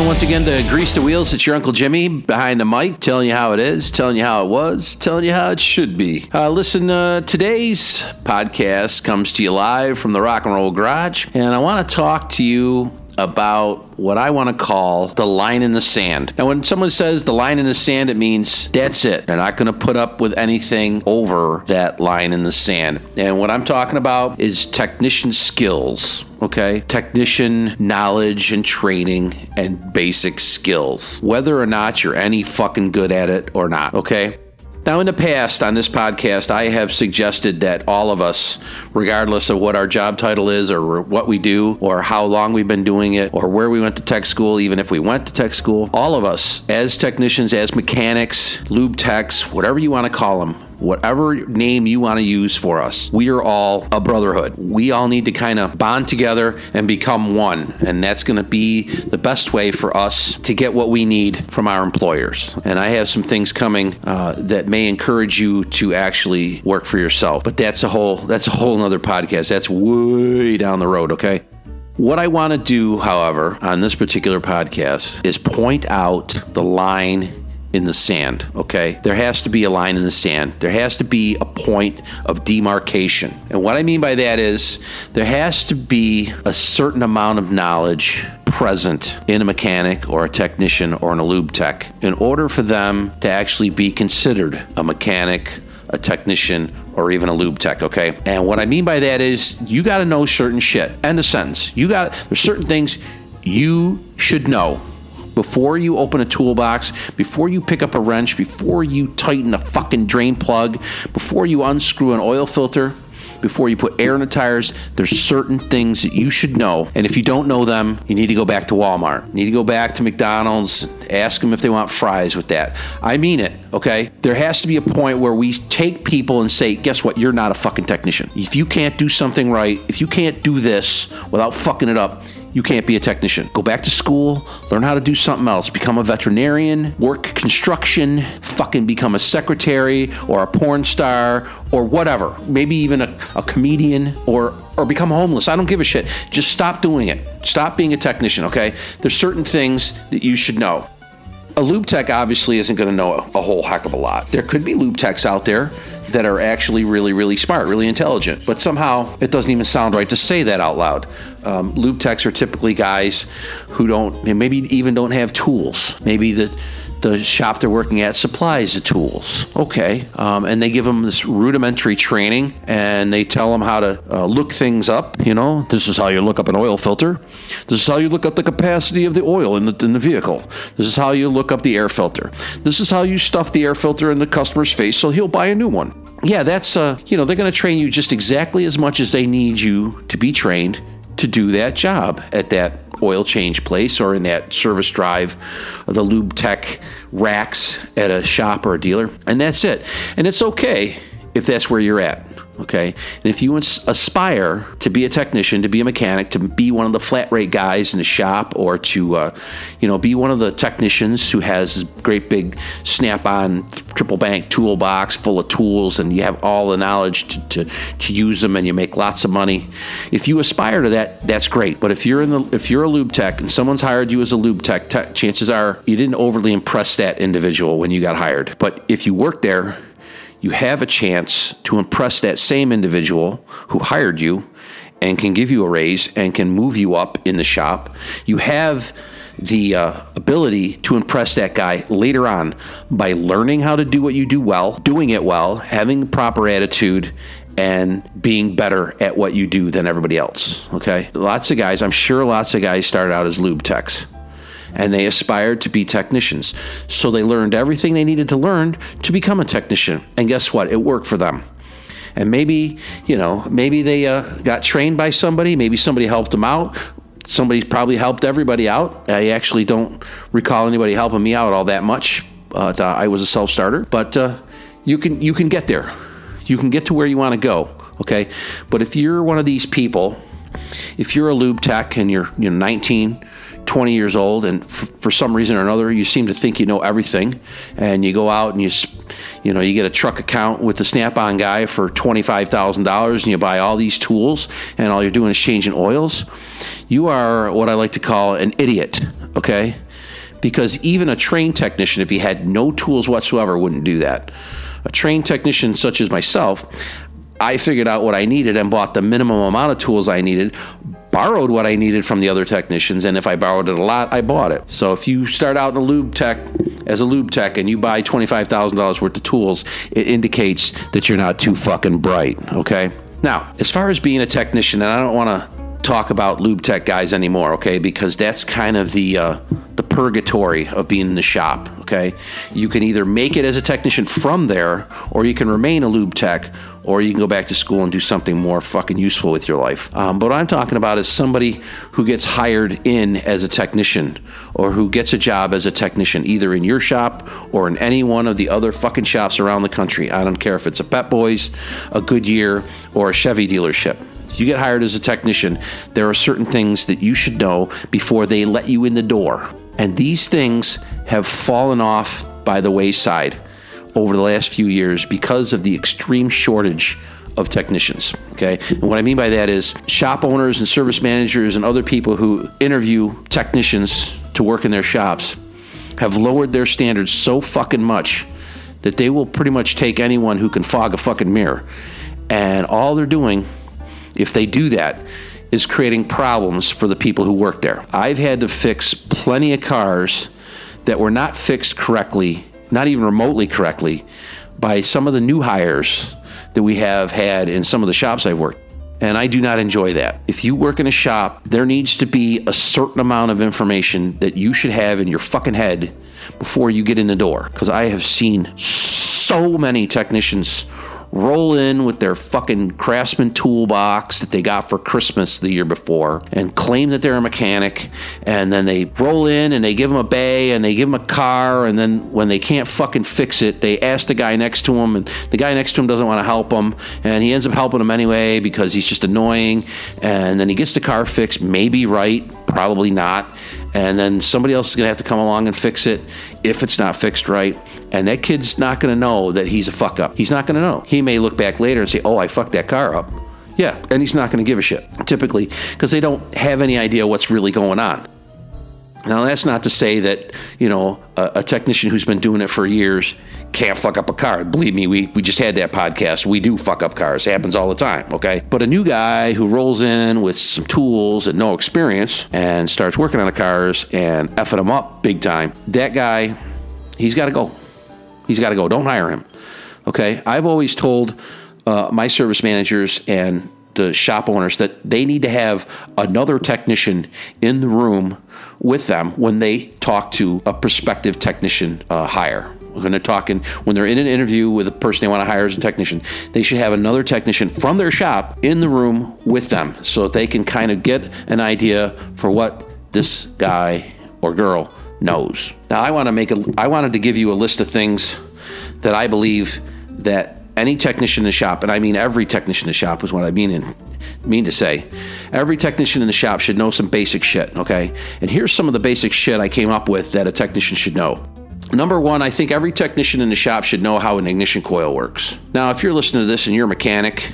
Welcome once again to Grease the Wheels. It's your Uncle Jimmy behind the mic, telling you how it is, telling you how it was, telling you how it should be. Uh, listen, uh, today's podcast comes to you live from the Rock and Roll Garage, and I want to talk to you about what I want to call the line in the sand. And when someone says the line in the sand, it means that's it. They're not going to put up with anything over that line in the sand. And what I'm talking about is technician skills okay? Technician knowledge and training and basic skills, whether or not you're any fucking good at it or not, okay? Now, in the past on this podcast, I have suggested that all of us, regardless of what our job title is or what we do or how long we've been doing it or where we went to tech school, even if we went to tech school, all of us as technicians, as mechanics, lube techs, whatever you want to call them, whatever name you want to use for us. We are all a brotherhood. We all need to kind of bond together and become one. And that's going to be the best way for us to get what we need from our employers. And I have some things coming uh, that may encourage you to actually work for yourself. But that's a whole that's a whole other podcast. That's way down the road, okay? What I want to do, however, on this particular podcast is point out the line in the sand, okay? There has to be a line in the sand. There has to be a point of demarcation. And what I mean by that is there has to be a certain amount of knowledge present in a mechanic or a technician or in a lube tech in order for them to actually be considered a mechanic, a technician, or even a lube tech, okay? And what I mean by that is you got to know certain shit. End of sentence. You got there's certain things you should know before you open a toolbox, before you pick up a wrench, before you tighten a fucking drain plug, before you unscrew an oil filter, before you put air in the tires, there's certain things that you should know. And if you don't know them, you need to go back to Walmart. You need to go back to McDonald's, ask them if they want fries with that. I mean it, okay? There has to be a point where we take people and say, guess what? You're not a fucking technician. If you can't do something right, if you can't do this without fucking it up, you can't be a technician. Go back to school, learn how to do something else, become a veterinarian, work construction, fucking become a secretary or a porn star or whatever. Maybe even a, a comedian or or become homeless. I don't give a shit. Just stop doing it. Stop being a technician, okay? There's certain things that you should know. A lube tech obviously isn't going to know a, a whole heck of a lot. There could be lube techs out there that are actually really, really smart, really intelligent. But somehow it doesn't even sound right to say that out loud. Um, techs are typically guys who don't, maybe even don't have tools. Maybe the the shop they're working at supplies the tools. Okay. Um, and they give them this rudimentary training and they tell them how to uh, look things up. You know, this is how you look up an oil filter. This is how you look up the capacity of the oil in the, in the vehicle. This is how you look up the air filter. This is how you stuff the air filter in the customer's face so he'll buy a new one. Yeah, that's, uh, you know, they're going to train you just exactly as much as they need you to be trained to do that job at that oil change place or in that service drive, the lube tech racks at a shop or a dealer. And that's it. And it's okay if that's where you're at. Okay. And if you aspire to be a technician, to be a mechanic, to be one of the flat rate guys in the shop, or to, uh, you know, be one of the technicians who has great big snap on triple bank toolbox full of tools and you have all the knowledge to, to, to use them and you make lots of money. If you aspire to that, that's great. But if you're in the, if you're a lube tech and someone's hired you as a lube tech, te- chances are you didn't overly impress that individual when you got hired. But if you work there, you have a chance to impress that same individual who hired you and can give you a raise and can move you up in the shop. You have the uh, ability to impress that guy later on by learning how to do what you do well, doing it well, having proper attitude, and being better at what you do than everybody else. Okay? Lots of guys, I'm sure lots of guys started out as lube techs and they aspired to be technicians. So they learned everything they needed to learn to become a technician. And guess what? It worked for them. And maybe, you know, maybe they uh, got trained by somebody, maybe somebody helped them out. Somebody probably helped everybody out. I actually don't recall anybody helping me out all that much. Uh, I was a self starter, but uh, you can you can get there. You can get to where you want to go. Okay, but if you're one of these people, if you're a lube tech and you're you know 19 20 years old and f- for some reason or another you seem to think you know everything and you go out and you you know you get a truck account with the snap-on guy for $25,000 and you buy all these tools and all you're doing is changing oils you are what I like to call an idiot okay because even a trained technician, if he had no tools whatsoever, wouldn't do that. A trained technician, such as myself, I figured out what I needed and bought the minimum amount of tools I needed, borrowed what I needed from the other technicians, and if I borrowed it a lot, I bought it. So if you start out in a lube tech as a lube tech and you buy $25,000 worth of tools, it indicates that you're not too fucking bright, okay? Now, as far as being a technician, and I don't want to talk about lube tech guys anymore, okay? Because that's kind of the uh, the purgatory of being in the shop, okay? You can either make it as a technician from there, or you can remain a lube tech, or you can go back to school and do something more fucking useful with your life. Um, but what I'm talking about is somebody who gets hired in as a technician, or who gets a job as a technician, either in your shop or in any one of the other fucking shops around the country. I don't care if it's a Pep Boys, a Goodyear, or a Chevy dealership If you get hired as a technician, there are certain things that you should know before they let you in the door. And these things have fallen off by the wayside over the last few years because of the extreme shortage of technicians. Okay. And what I mean by that is shop owners and service managers and other people who interview technicians to work in their shops have lowered their standards so fucking much that they will pretty much take anyone who can fog a fucking mirror. And all they're doing if they do that, is creating problems for the people who work there. I've had to fix plenty of cars that were not fixed correctly, not even remotely correctly, by some of the new hires that we have had in some of the shops I've worked. And I do not enjoy that. If you work in a shop, there needs to be a certain amount of information that you should have in your fucking head before you get in the door. Because I have seen so many technicians roll in with their fucking craftsman toolbox that they got for Christmas the year before and claim that they're a mechanic. And then they roll in and they give them a bay and they give them a car. And then when they can't fucking fix it, they ask the guy next to him. And the guy next to him doesn't want to help him. And he ends up helping him anyway because he's just annoying. And then he gets the car fixed, maybe right, probably not. And then somebody else is going to have to come along and fix it if it's not fixed right. And that kid's not going to know that he's a fuck up. He's not going to know. He may look back later and say, oh, I fucked that car up. Yeah, and he's not going to give a shit, typically, because they don't have any idea what's really going on. Now, that's not to say that, you know, a, a, technician who's been doing it for years can't fuck up a car. Believe me, we, we just had that podcast. We do fuck up cars. It happens all the time, okay? But a new guy who rolls in with some tools and no experience and starts working on the cars and effing them up big time, that guy, he's got to go. He's got to go. Don't hire him. Okay. I've always told uh, my service managers and the shop owners that they need to have another technician in the room with them when they talk to a prospective technician uh, hire. When they're talking, when they're in an interview with a person they want to hire as a technician, they should have another technician from their shop in the room with them so that they can kind of get an idea for what this guy or girl knows. Now, I want to make a, I wanted to give you a list of things that I believe that any technician in the shop, and I mean every technician in the shop is what I mean in, mean to say. Every technician in the shop should know some basic shit, okay? And here's some of the basic shit I came up with that a technician should know. Number one, I think every technician in the shop should know how an ignition coil works. Now, if you're listening to this and you're a mechanic,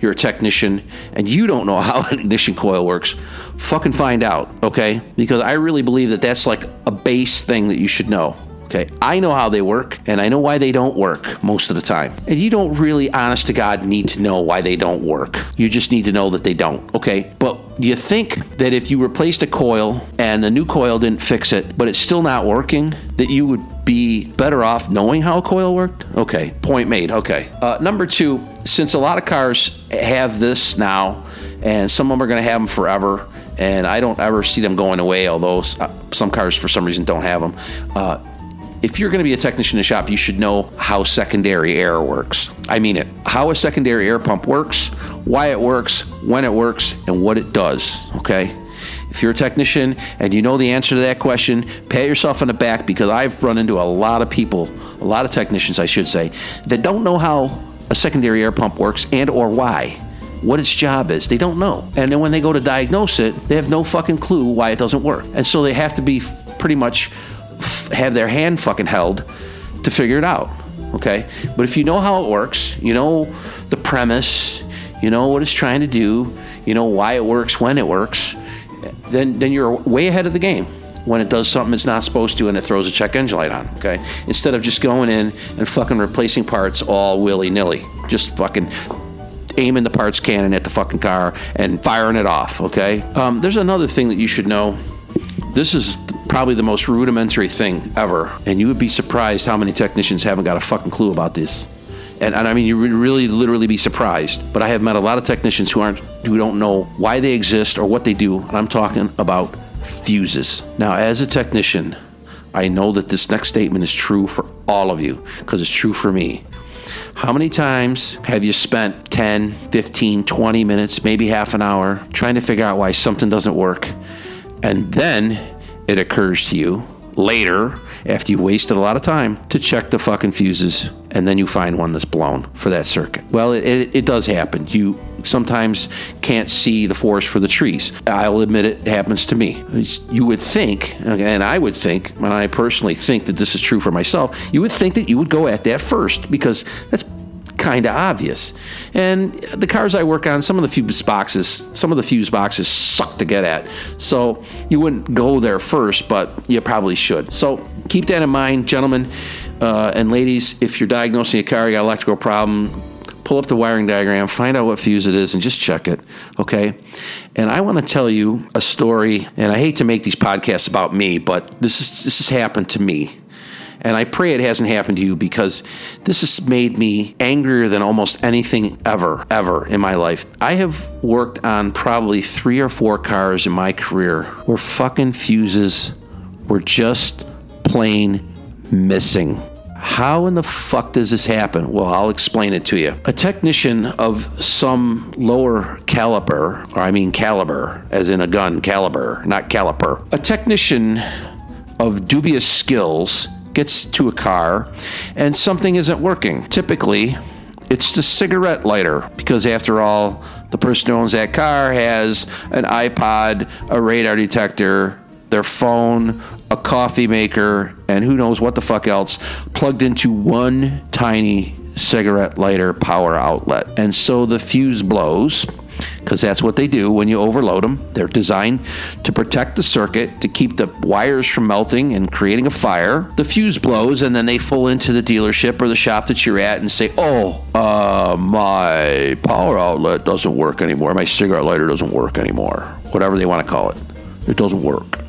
you're a technician, and you don't know how an ignition coil works, fucking find out, okay? Because I really believe that that's like a base thing that you should know. Okay, I know how they work and I know why they don't work most of the time. And you don't really, honest to God, need to know why they don't work. You just need to know that they don't. Okay, but you think that if you replaced a coil and the new coil didn't fix it, but it's still not working, that you would be better off knowing how a coil worked? Okay, point made. Okay. Uh, number two, since a lot of cars have this now, and some of them are going to have them forever, and I don't ever see them going away, although uh, some cars for some reason don't have them. Uh, if you're going to be a technician in a shop, you should know how secondary air works. I mean it. How a secondary air pump works, why it works, when it works, and what it does. Okay? If you're a technician and you know the answer to that question, pat yourself on the back because I've run into a lot of people, a lot of technicians, I should say, that don't know how a secondary air pump works and or why what its job is. They don't know. And then when they go to diagnose it, they have no fucking clue why it doesn't work. And so they have to be pretty much have their hand fucking held to figure it out. Okay? But if you know how it works, you know the premise, you know what it's trying to do, you know why it works, when it works, then then you're way ahead of the game. when it does something it's not supposed to and it throws a check engine light on, okay? Instead of just going in and fucking replacing parts all willy nilly. Just fucking aiming the parts cannon at the fucking car and firing it off, okay? Um, there's another thing that you should know. This is probably the most rudimentary thing ever, and you would be surprised how many technicians haven't got a fucking clue about this. And, and I mean, you would really, literally be surprised. But I have met a lot of technicians who aren't, who don't know why they exist or what they do. And I'm talking about fuses. Now, as a technician, I know that this next statement is true for all of you because it's true for me. How many times have you spent 10, 15, 20 minutes, maybe half an hour trying to figure out why something doesn't work? And then it occurs to you later, after you've wasted a lot of time, to check the fucking fuses, and then you find one that's blown for that circuit. Well, it, it, it does happen. You sometimes can't see the forest for the trees. I'll admit it happens to me. You would think, and I would think, and I personally think that this is true for myself, you would think that you would go at that first because that's kind of obvious. And the cars I work on, some of the fuse boxes, some of the fuse boxes suck to get at. So you wouldn't go there first, but you probably should. So keep that in mind, gentlemen uh, and ladies. If you're diagnosing a car, you got electrical problem, pull up the wiring diagram, find out what fuse it is, and just check it. Okay. And I want to tell you a story. And I hate to make these podcasts about me, but this is this has happened to me. And I pray it hasn't happened to you because this has made me angrier than almost anything ever, ever in my life. I have worked on probably three or four cars in my career where fucking fuses were just plain missing. How in the fuck does this happen? Well, I'll explain it to you. A technician of some lower caliber, or I mean caliber, as in a gun, caliber, not caliper. A technician of dubious skills gets to a car and something isn't working. Typically, it's the cigarette lighter because, after all, the person who owns that car has an iPod, a radar detector, their phone, a coffee maker, and who knows what the fuck else plugged into one tiny cigarette lighter power outlet. And so the fuse blows because that's what they do when you overload them. They're designed to protect the circuit, to keep the wires from melting and creating a fire. The fuse blows, and then they pull into the dealership or the shop that you're at and say, Oh, uh, my power outlet doesn't work anymore. My cigarette lighter doesn't work anymore. Whatever they want to call it. It doesn't work.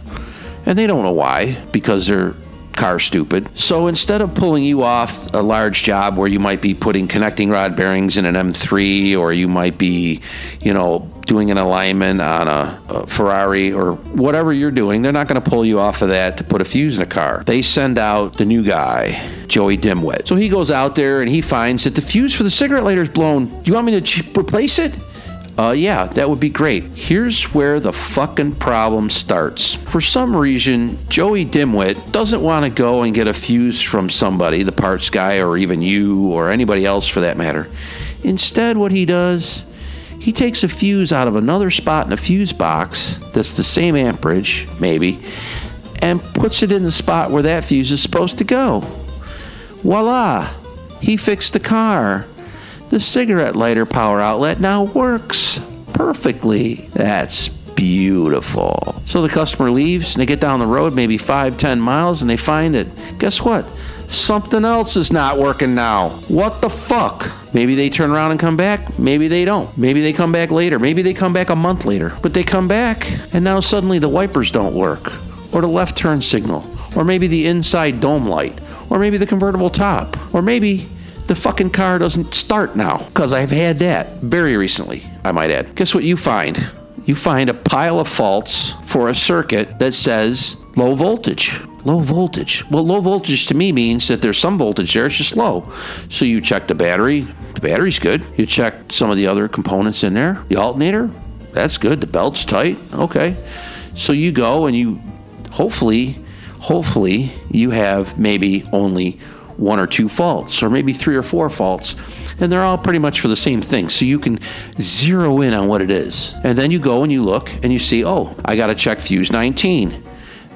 And they don't know why, because they're car stupid. So instead of pulling you off a large job where you might be putting connecting rod bearings in an M3 or you might be, you know, doing an alignment on a, a Ferrari or whatever you're doing, they're not going to pull you off of that to put a fuse in a car. They send out the new guy, Joey Dimwit. So he goes out there and he finds that the fuse for the cigarette lighter is blown. Do you want me to replace it? Uh, yeah, that would be great. Here's where the fucking problem starts. For some reason, Joey Dimwit doesn't want to go and get a fuse from somebody, the parts guy, or even you, or anybody else for that matter. Instead, what he does, he takes a fuse out of another spot in a fuse box that's the same amperage, maybe, and puts it in the spot where that fuse is supposed to go. Voila! He fixed the car. The cigarette lighter power outlet now works perfectly. That's beautiful. So the customer leaves and they get down the road maybe five, ten miles and they find that, guess what? Something else is not working now. What the fuck? Maybe they turn around and come back. Maybe they don't. Maybe they come back later. Maybe they come back a month later. But they come back and now suddenly the wipers don't work, or the left turn signal, or maybe the inside dome light, or maybe the convertible top, or maybe the fucking car doesn't start now because I've had that very recently, I might add. Guess what you find? You find a pile of faults for a circuit that says low voltage. Low voltage. Well, low voltage to me means that there's some voltage there, it's just low. So you check the battery, the battery's good. You check some of the other components in there. The alternator, that's good. The belt's tight. Okay. So you go and you hopefully, hopefully, you have maybe only one or two faults, or maybe three or four faults, and they're all pretty much for the same thing. So you can zero in on what it is. And then you go and you look and you see, oh, I got to check fuse 19.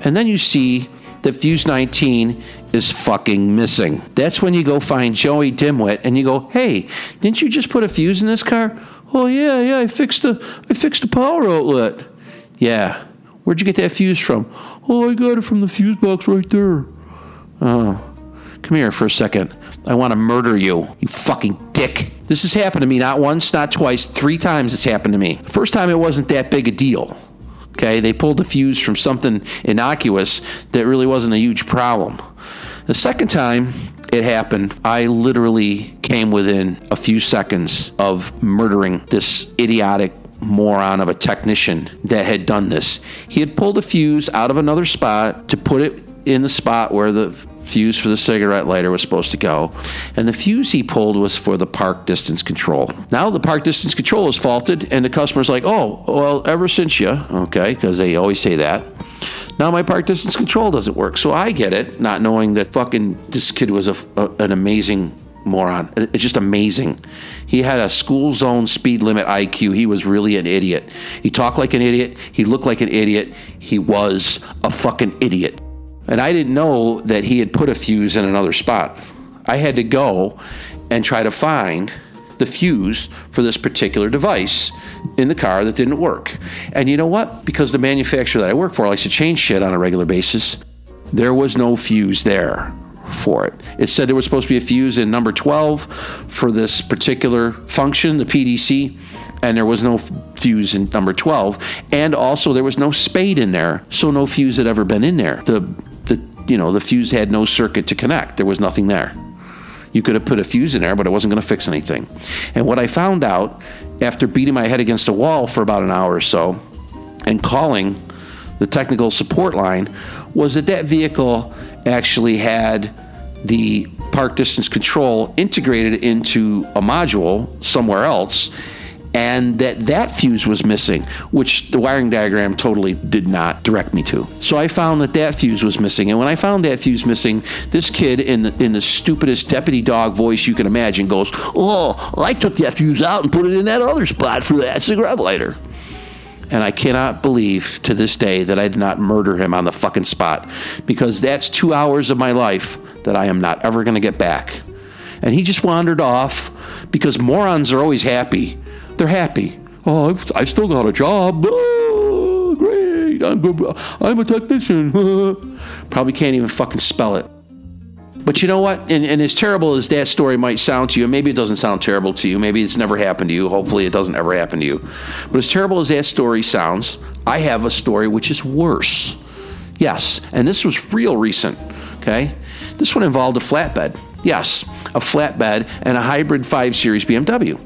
And then you see that fuse 19 is fucking missing. That's when you go find Joey Dimwit and you go, hey, didn't you just put a fuse in this car? Oh yeah, yeah, I fixed a I fixed a power outlet. Yeah. Where'd you get that fuse from? Oh, I got it from the fuse box right there. Oh, come here for a second. I want to murder you, you fucking dick. This has happened to me not once, not twice, three times it's happened to me. First time it wasn't that big a deal. Okay, they pulled the fuse from something innocuous that really wasn't a huge problem. The second time it happened, I literally came within a few seconds of murdering this idiotic moron of a technician that had done this. He had pulled a fuse out of another spot to put it in the spot where the fuse for the cigarette lighter was supposed to go. And the fuse he pulled was for the park distance control. Now the park distance control is faulted, and the customer's like, oh, well, ever since you, okay, because they always say that. Now my park distance control doesn't work. So I get it, not knowing that fucking this kid was a, a, an amazing moron. It's just amazing. He had a school zone speed limit IQ. He was really an idiot. He talked like an idiot. He looked like an idiot. He was a fucking idiot. And I didn't know that he had put a fuse in another spot. I had to go and try to find the fuse for this particular device in the car that didn't work. And you know what? Because the manufacturer that I work for likes to change shit on a regular basis, there was no fuse there for it. It said there was supposed to be a fuse in number 12 for this particular function, the PDC, and there was no fuse in number 12. And also there was no spade in there, so no fuse had ever been in there. The you know, the fuse had no circuit to connect. There was nothing there. You could have put a fuse in there, but it wasn't going to fix anything. And what I found out after beating my head against a wall for about an hour or so and calling the technical support line was that that vehicle actually had the park distance control integrated into a module somewhere else and that that fuse was missing, which the wiring diagram totally did not direct me to. So I found that that fuse was missing, and when I found that fuse missing, this kid in the, in the stupidest Deputy Dawg voice you can imagine goes, "Oh, I took that fuse out and put it in that other spot for that cigarette lighter." And I cannot believe to this day that I did not murder him on the fucking spot because that's two hours of my life that I am not ever going to get back. And he just wandered off because morons are always happy they're happy. Oh, I've still got a job. Oh, great. I'm. I'm a technician. Probably can't even fucking spell it. But you know what? And, and, as terrible as that story might sound to you, maybe it doesn't sound terrible to you. Maybe it's never happened to you. Hopefully, it doesn't ever happen to you. But as terrible as that story sounds, I have a story which is worse. Yes, and this was real recent. Okay, this one involved a flatbed. Yes, a flatbed and a hybrid 5 Series BMW.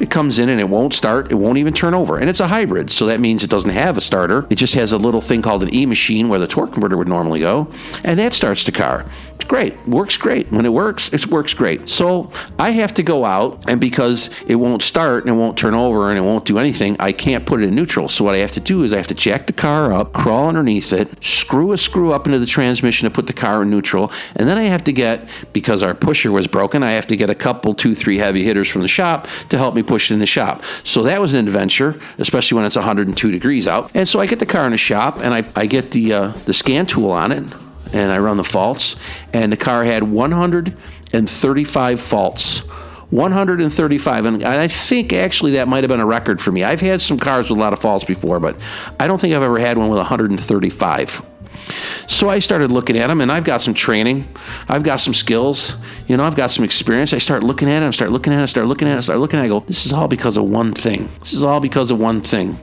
It comes in and it won't start. It won't even turn over. And it's a hybrid, so that means it doesn't have a starter. It just has a little thing called an E machine where the torque converter would normally go, and that starts the car. It's great. Works great. When it works, it works great. So I have to go out, and because it won't start and it won't turn over and it won't do anything, I can't put it in neutral. So what I have to do is I have to jack the car up, crawl underneath it, screw a screw up into the transmission to put the car in neutral, and then I have to get, because our pusher was broken, I have to get a couple, two, three heavy hitters from the shop to help me push it in the shop. So that was an adventure, especially when it's 102 degrees out. And so I get the car in the shop and I, I get the uh, the scan tool on it and I run the faults, and the car had 135 faults. 135, and I think actually that might have been a record for me. I've had some cars with a lot of faults before, but I don't think I've ever had one with 135. So I started looking at them, and I've got some training, I've got some skills, you know, I've got some experience. I start looking at them, start looking at it, I start looking at it, I start looking at it. I go, this is all because of one thing. This is all because of one thing.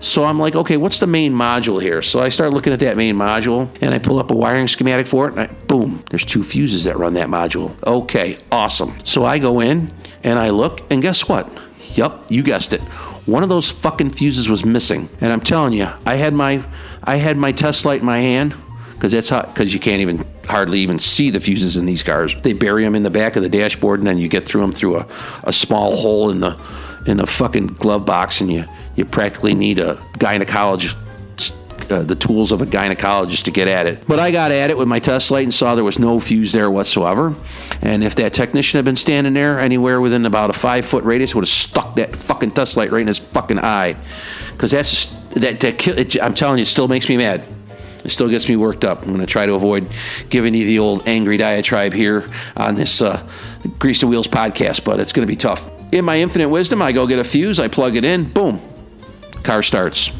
So I'm like, okay, what's the main module here? So I start looking at that main module and I pull up a wiring schematic for it and I, boom, there's two fuses that run that module. Okay, awesome. So I go in and I look and guess what? Yup, you guessed it. One of those fucking fuses was missing. And I'm telling you, I had my I had my test light in my hand because that's how because you can't even hardly even see the fuses in these cars. They bury them in the back of the dashboard and then you get through them through a, a small hole in the in a fucking glove box and you you practically need a gynecologist uh, the tools of a gynecologist to get at it. But I got at it with my test light and saw there was no fuse there whatsoever. And if that technician had been standing there anywhere within about a five foot radius, would have stuck that fucking test light right in his fucking eye. Because that's that, that it, I'm telling you, it still makes me mad. It still gets me worked up. I'm going to try to avoid giving you the old angry diatribe here on this uh, Grease the Wheels podcast, but it's going to be tough. In my infinite wisdom, I go get a fuse, I plug it in, boom, car starts.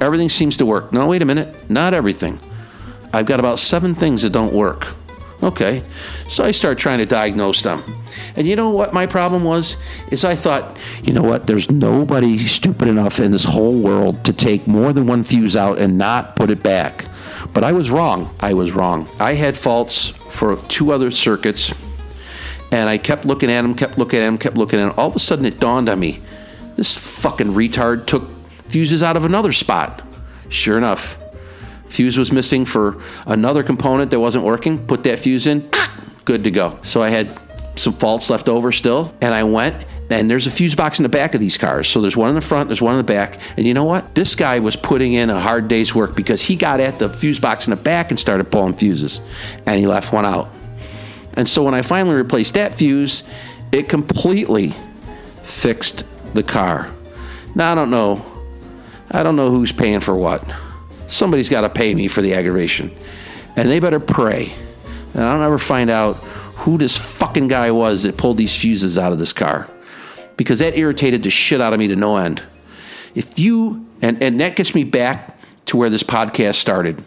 Everything seems to work. No, wait a minute. Not everything. I've got about seven things that don't work. Okay. So I start trying to diagnose them. And you know what my problem was? Is I thought, you know what, there's nobody stupid enough in this whole world to take more than one fuse out and not put it back. But I was wrong. I was wrong. I had faults for two other circuits, and I kept looking at them, kept looking at them, kept looking at them. All of a sudden, it dawned on me this fucking retard took fuses out of another spot. Sure enough, fuse was missing for another component that wasn't working. Put that fuse in, good to go. So I had some faults left over still, and I went and there's a fuse box in the back of these cars. So there's one in the front, there's one in the back. And you know what? This guy was putting in a hard day's work because he got at the fuse box in the back and started pulling fuses. And he left one out. And so when I finally replaced that fuse, it completely fixed the car. Now I don't know. I don't know who's paying for what. Somebody's got to pay me for the aggravation. And they better pray. And I don't ever find out who this fucking guy was that pulled these fuses out of this car because that irritated the shit out of me to no end. If you, and, and that gets me back to where this podcast started.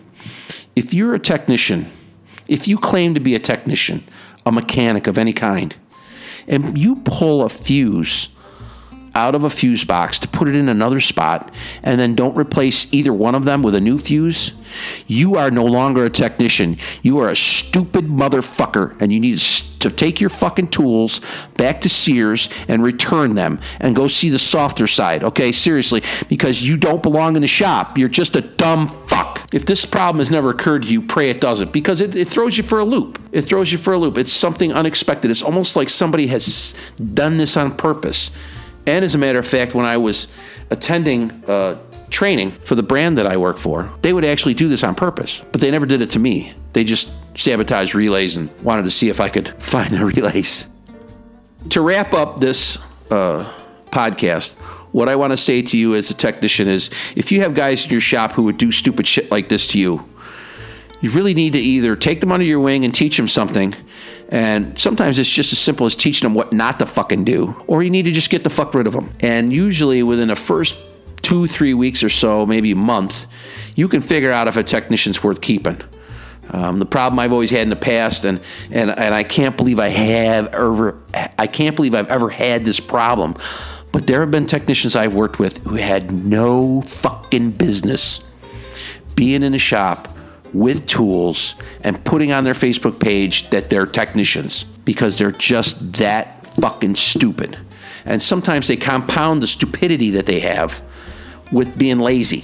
If you're a technician, if you claim to be a technician, a mechanic of any kind, and you pull a fuse out of a fuse box to put it in another spot and then don't replace either one of them with a new fuse, you are no longer a technician. You are a stupid motherfucker and you need to take your fucking tools back to Sears and return them and go see the softer side, okay? Seriously, because you don't belong in the shop. You're just a dumb fuck. If this problem has never occurred to you, pray it doesn't because it, it throws you for a loop. It throws you for a loop. It's something unexpected. It's almost like somebody has done this on purpose. And as a matter of fact, when I was attending uh, training for the brand that I work for, they would actually do this on purpose, but they never did it to me. They just sabotaged relays and wanted to see if I could find the relays. To wrap up this uh, podcast, what I want to say to you as a technician is if you have guys in your shop who would do stupid shit like this to you, you really need to either take them under your wing and teach them something and sometimes it's just as simple as teaching them what not to fucking do, or you need to just get the fuck rid of them. And usually within the first two, three weeks or so, maybe a month, you can figure out if a technician's worth keeping. Um, the problem I've always had in the past, and, and and I can't believe I have ever, I can't believe I've ever had this problem. But there have been technicians I've worked with who had no fucking business being in a shop with tools and putting on their Facebook page that they're technicians because they're just that fucking stupid. And sometimes they compound the stupidity that they have with being lazy.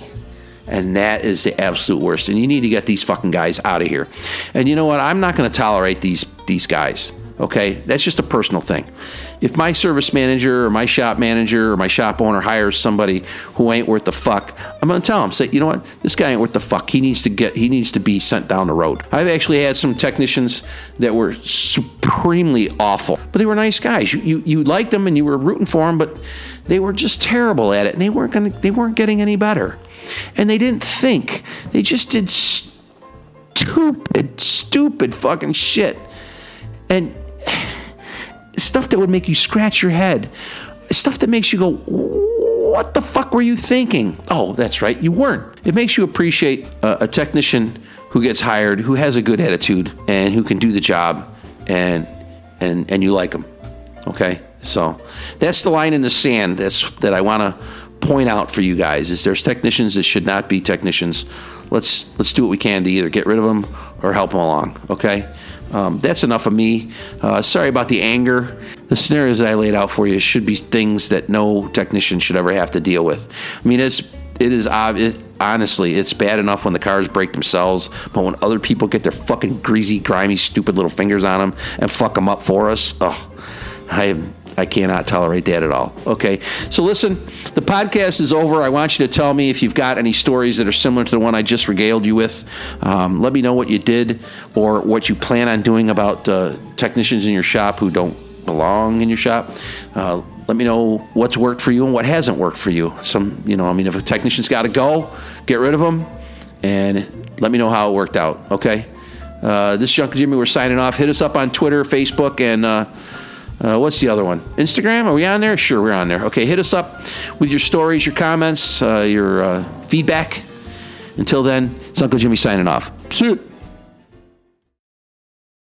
And that is the absolute worst. And you need to get these fucking guys out of here. And you know what? I'm not going to tolerate these these guys. Okay, that's just a personal thing. If my service manager or my shop manager or my shop owner hires somebody who ain't worth the fuck, I'm gonna tell him, say, you know what, this guy ain't worth the fuck. He needs to get, he needs to be sent down the road. I've actually had some technicians that were supremely awful, but they were nice guys. You you, you liked them and you were rooting for them, but they were just terrible at it, and they weren't gonna, they weren't getting any better, and they didn't think. They just did stupid, stupid fucking shit, and stuff that would make you scratch your head, stuff that makes you go, what the fuck were you thinking? Oh, that's right, you weren't. It makes you appreciate a, a technician who gets hired, who has a good attitude, and who can do the job, and and and you like them. Okay, so that's the line in the sand. That's that I want to point out for you guys. Is there's technicians that should not be technicians. Let's let's do what we can to either get rid of them or help them along. Okay. Um, that's enough of me. Uh, sorry about the anger. The scenarios that I laid out for you should be things that no technician should ever have to deal with. I mean, it's it is it, honestly it's bad enough when the cars break themselves, but when other people get their fucking greasy, grimy, stupid little fingers on them and fuck them up for us, I I cannot tolerate that at all. Okay. So listen, the podcast is over. I want you to tell me if you've got any stories that are similar to the one I just regaled you with. Um, let me know what you did or what you plan on doing about uh, technicians in your shop who don't belong in your shop. Uh, let me know what's worked for you and what hasn't worked for you. Some, you know, I mean, if a technician's got to go, get rid of them and let me know how it worked out. Okay. Uh, this is Jimmy. We're signing off. Hit us up on Twitter, Facebook, and uh, Uh, what's the other one? Instagram? Are we on there? Sure, we're on there. Okay, hit us up with your stories, your comments, uh, your uh, feedback. Until then, it's Uncle Jimmy signing off. See you.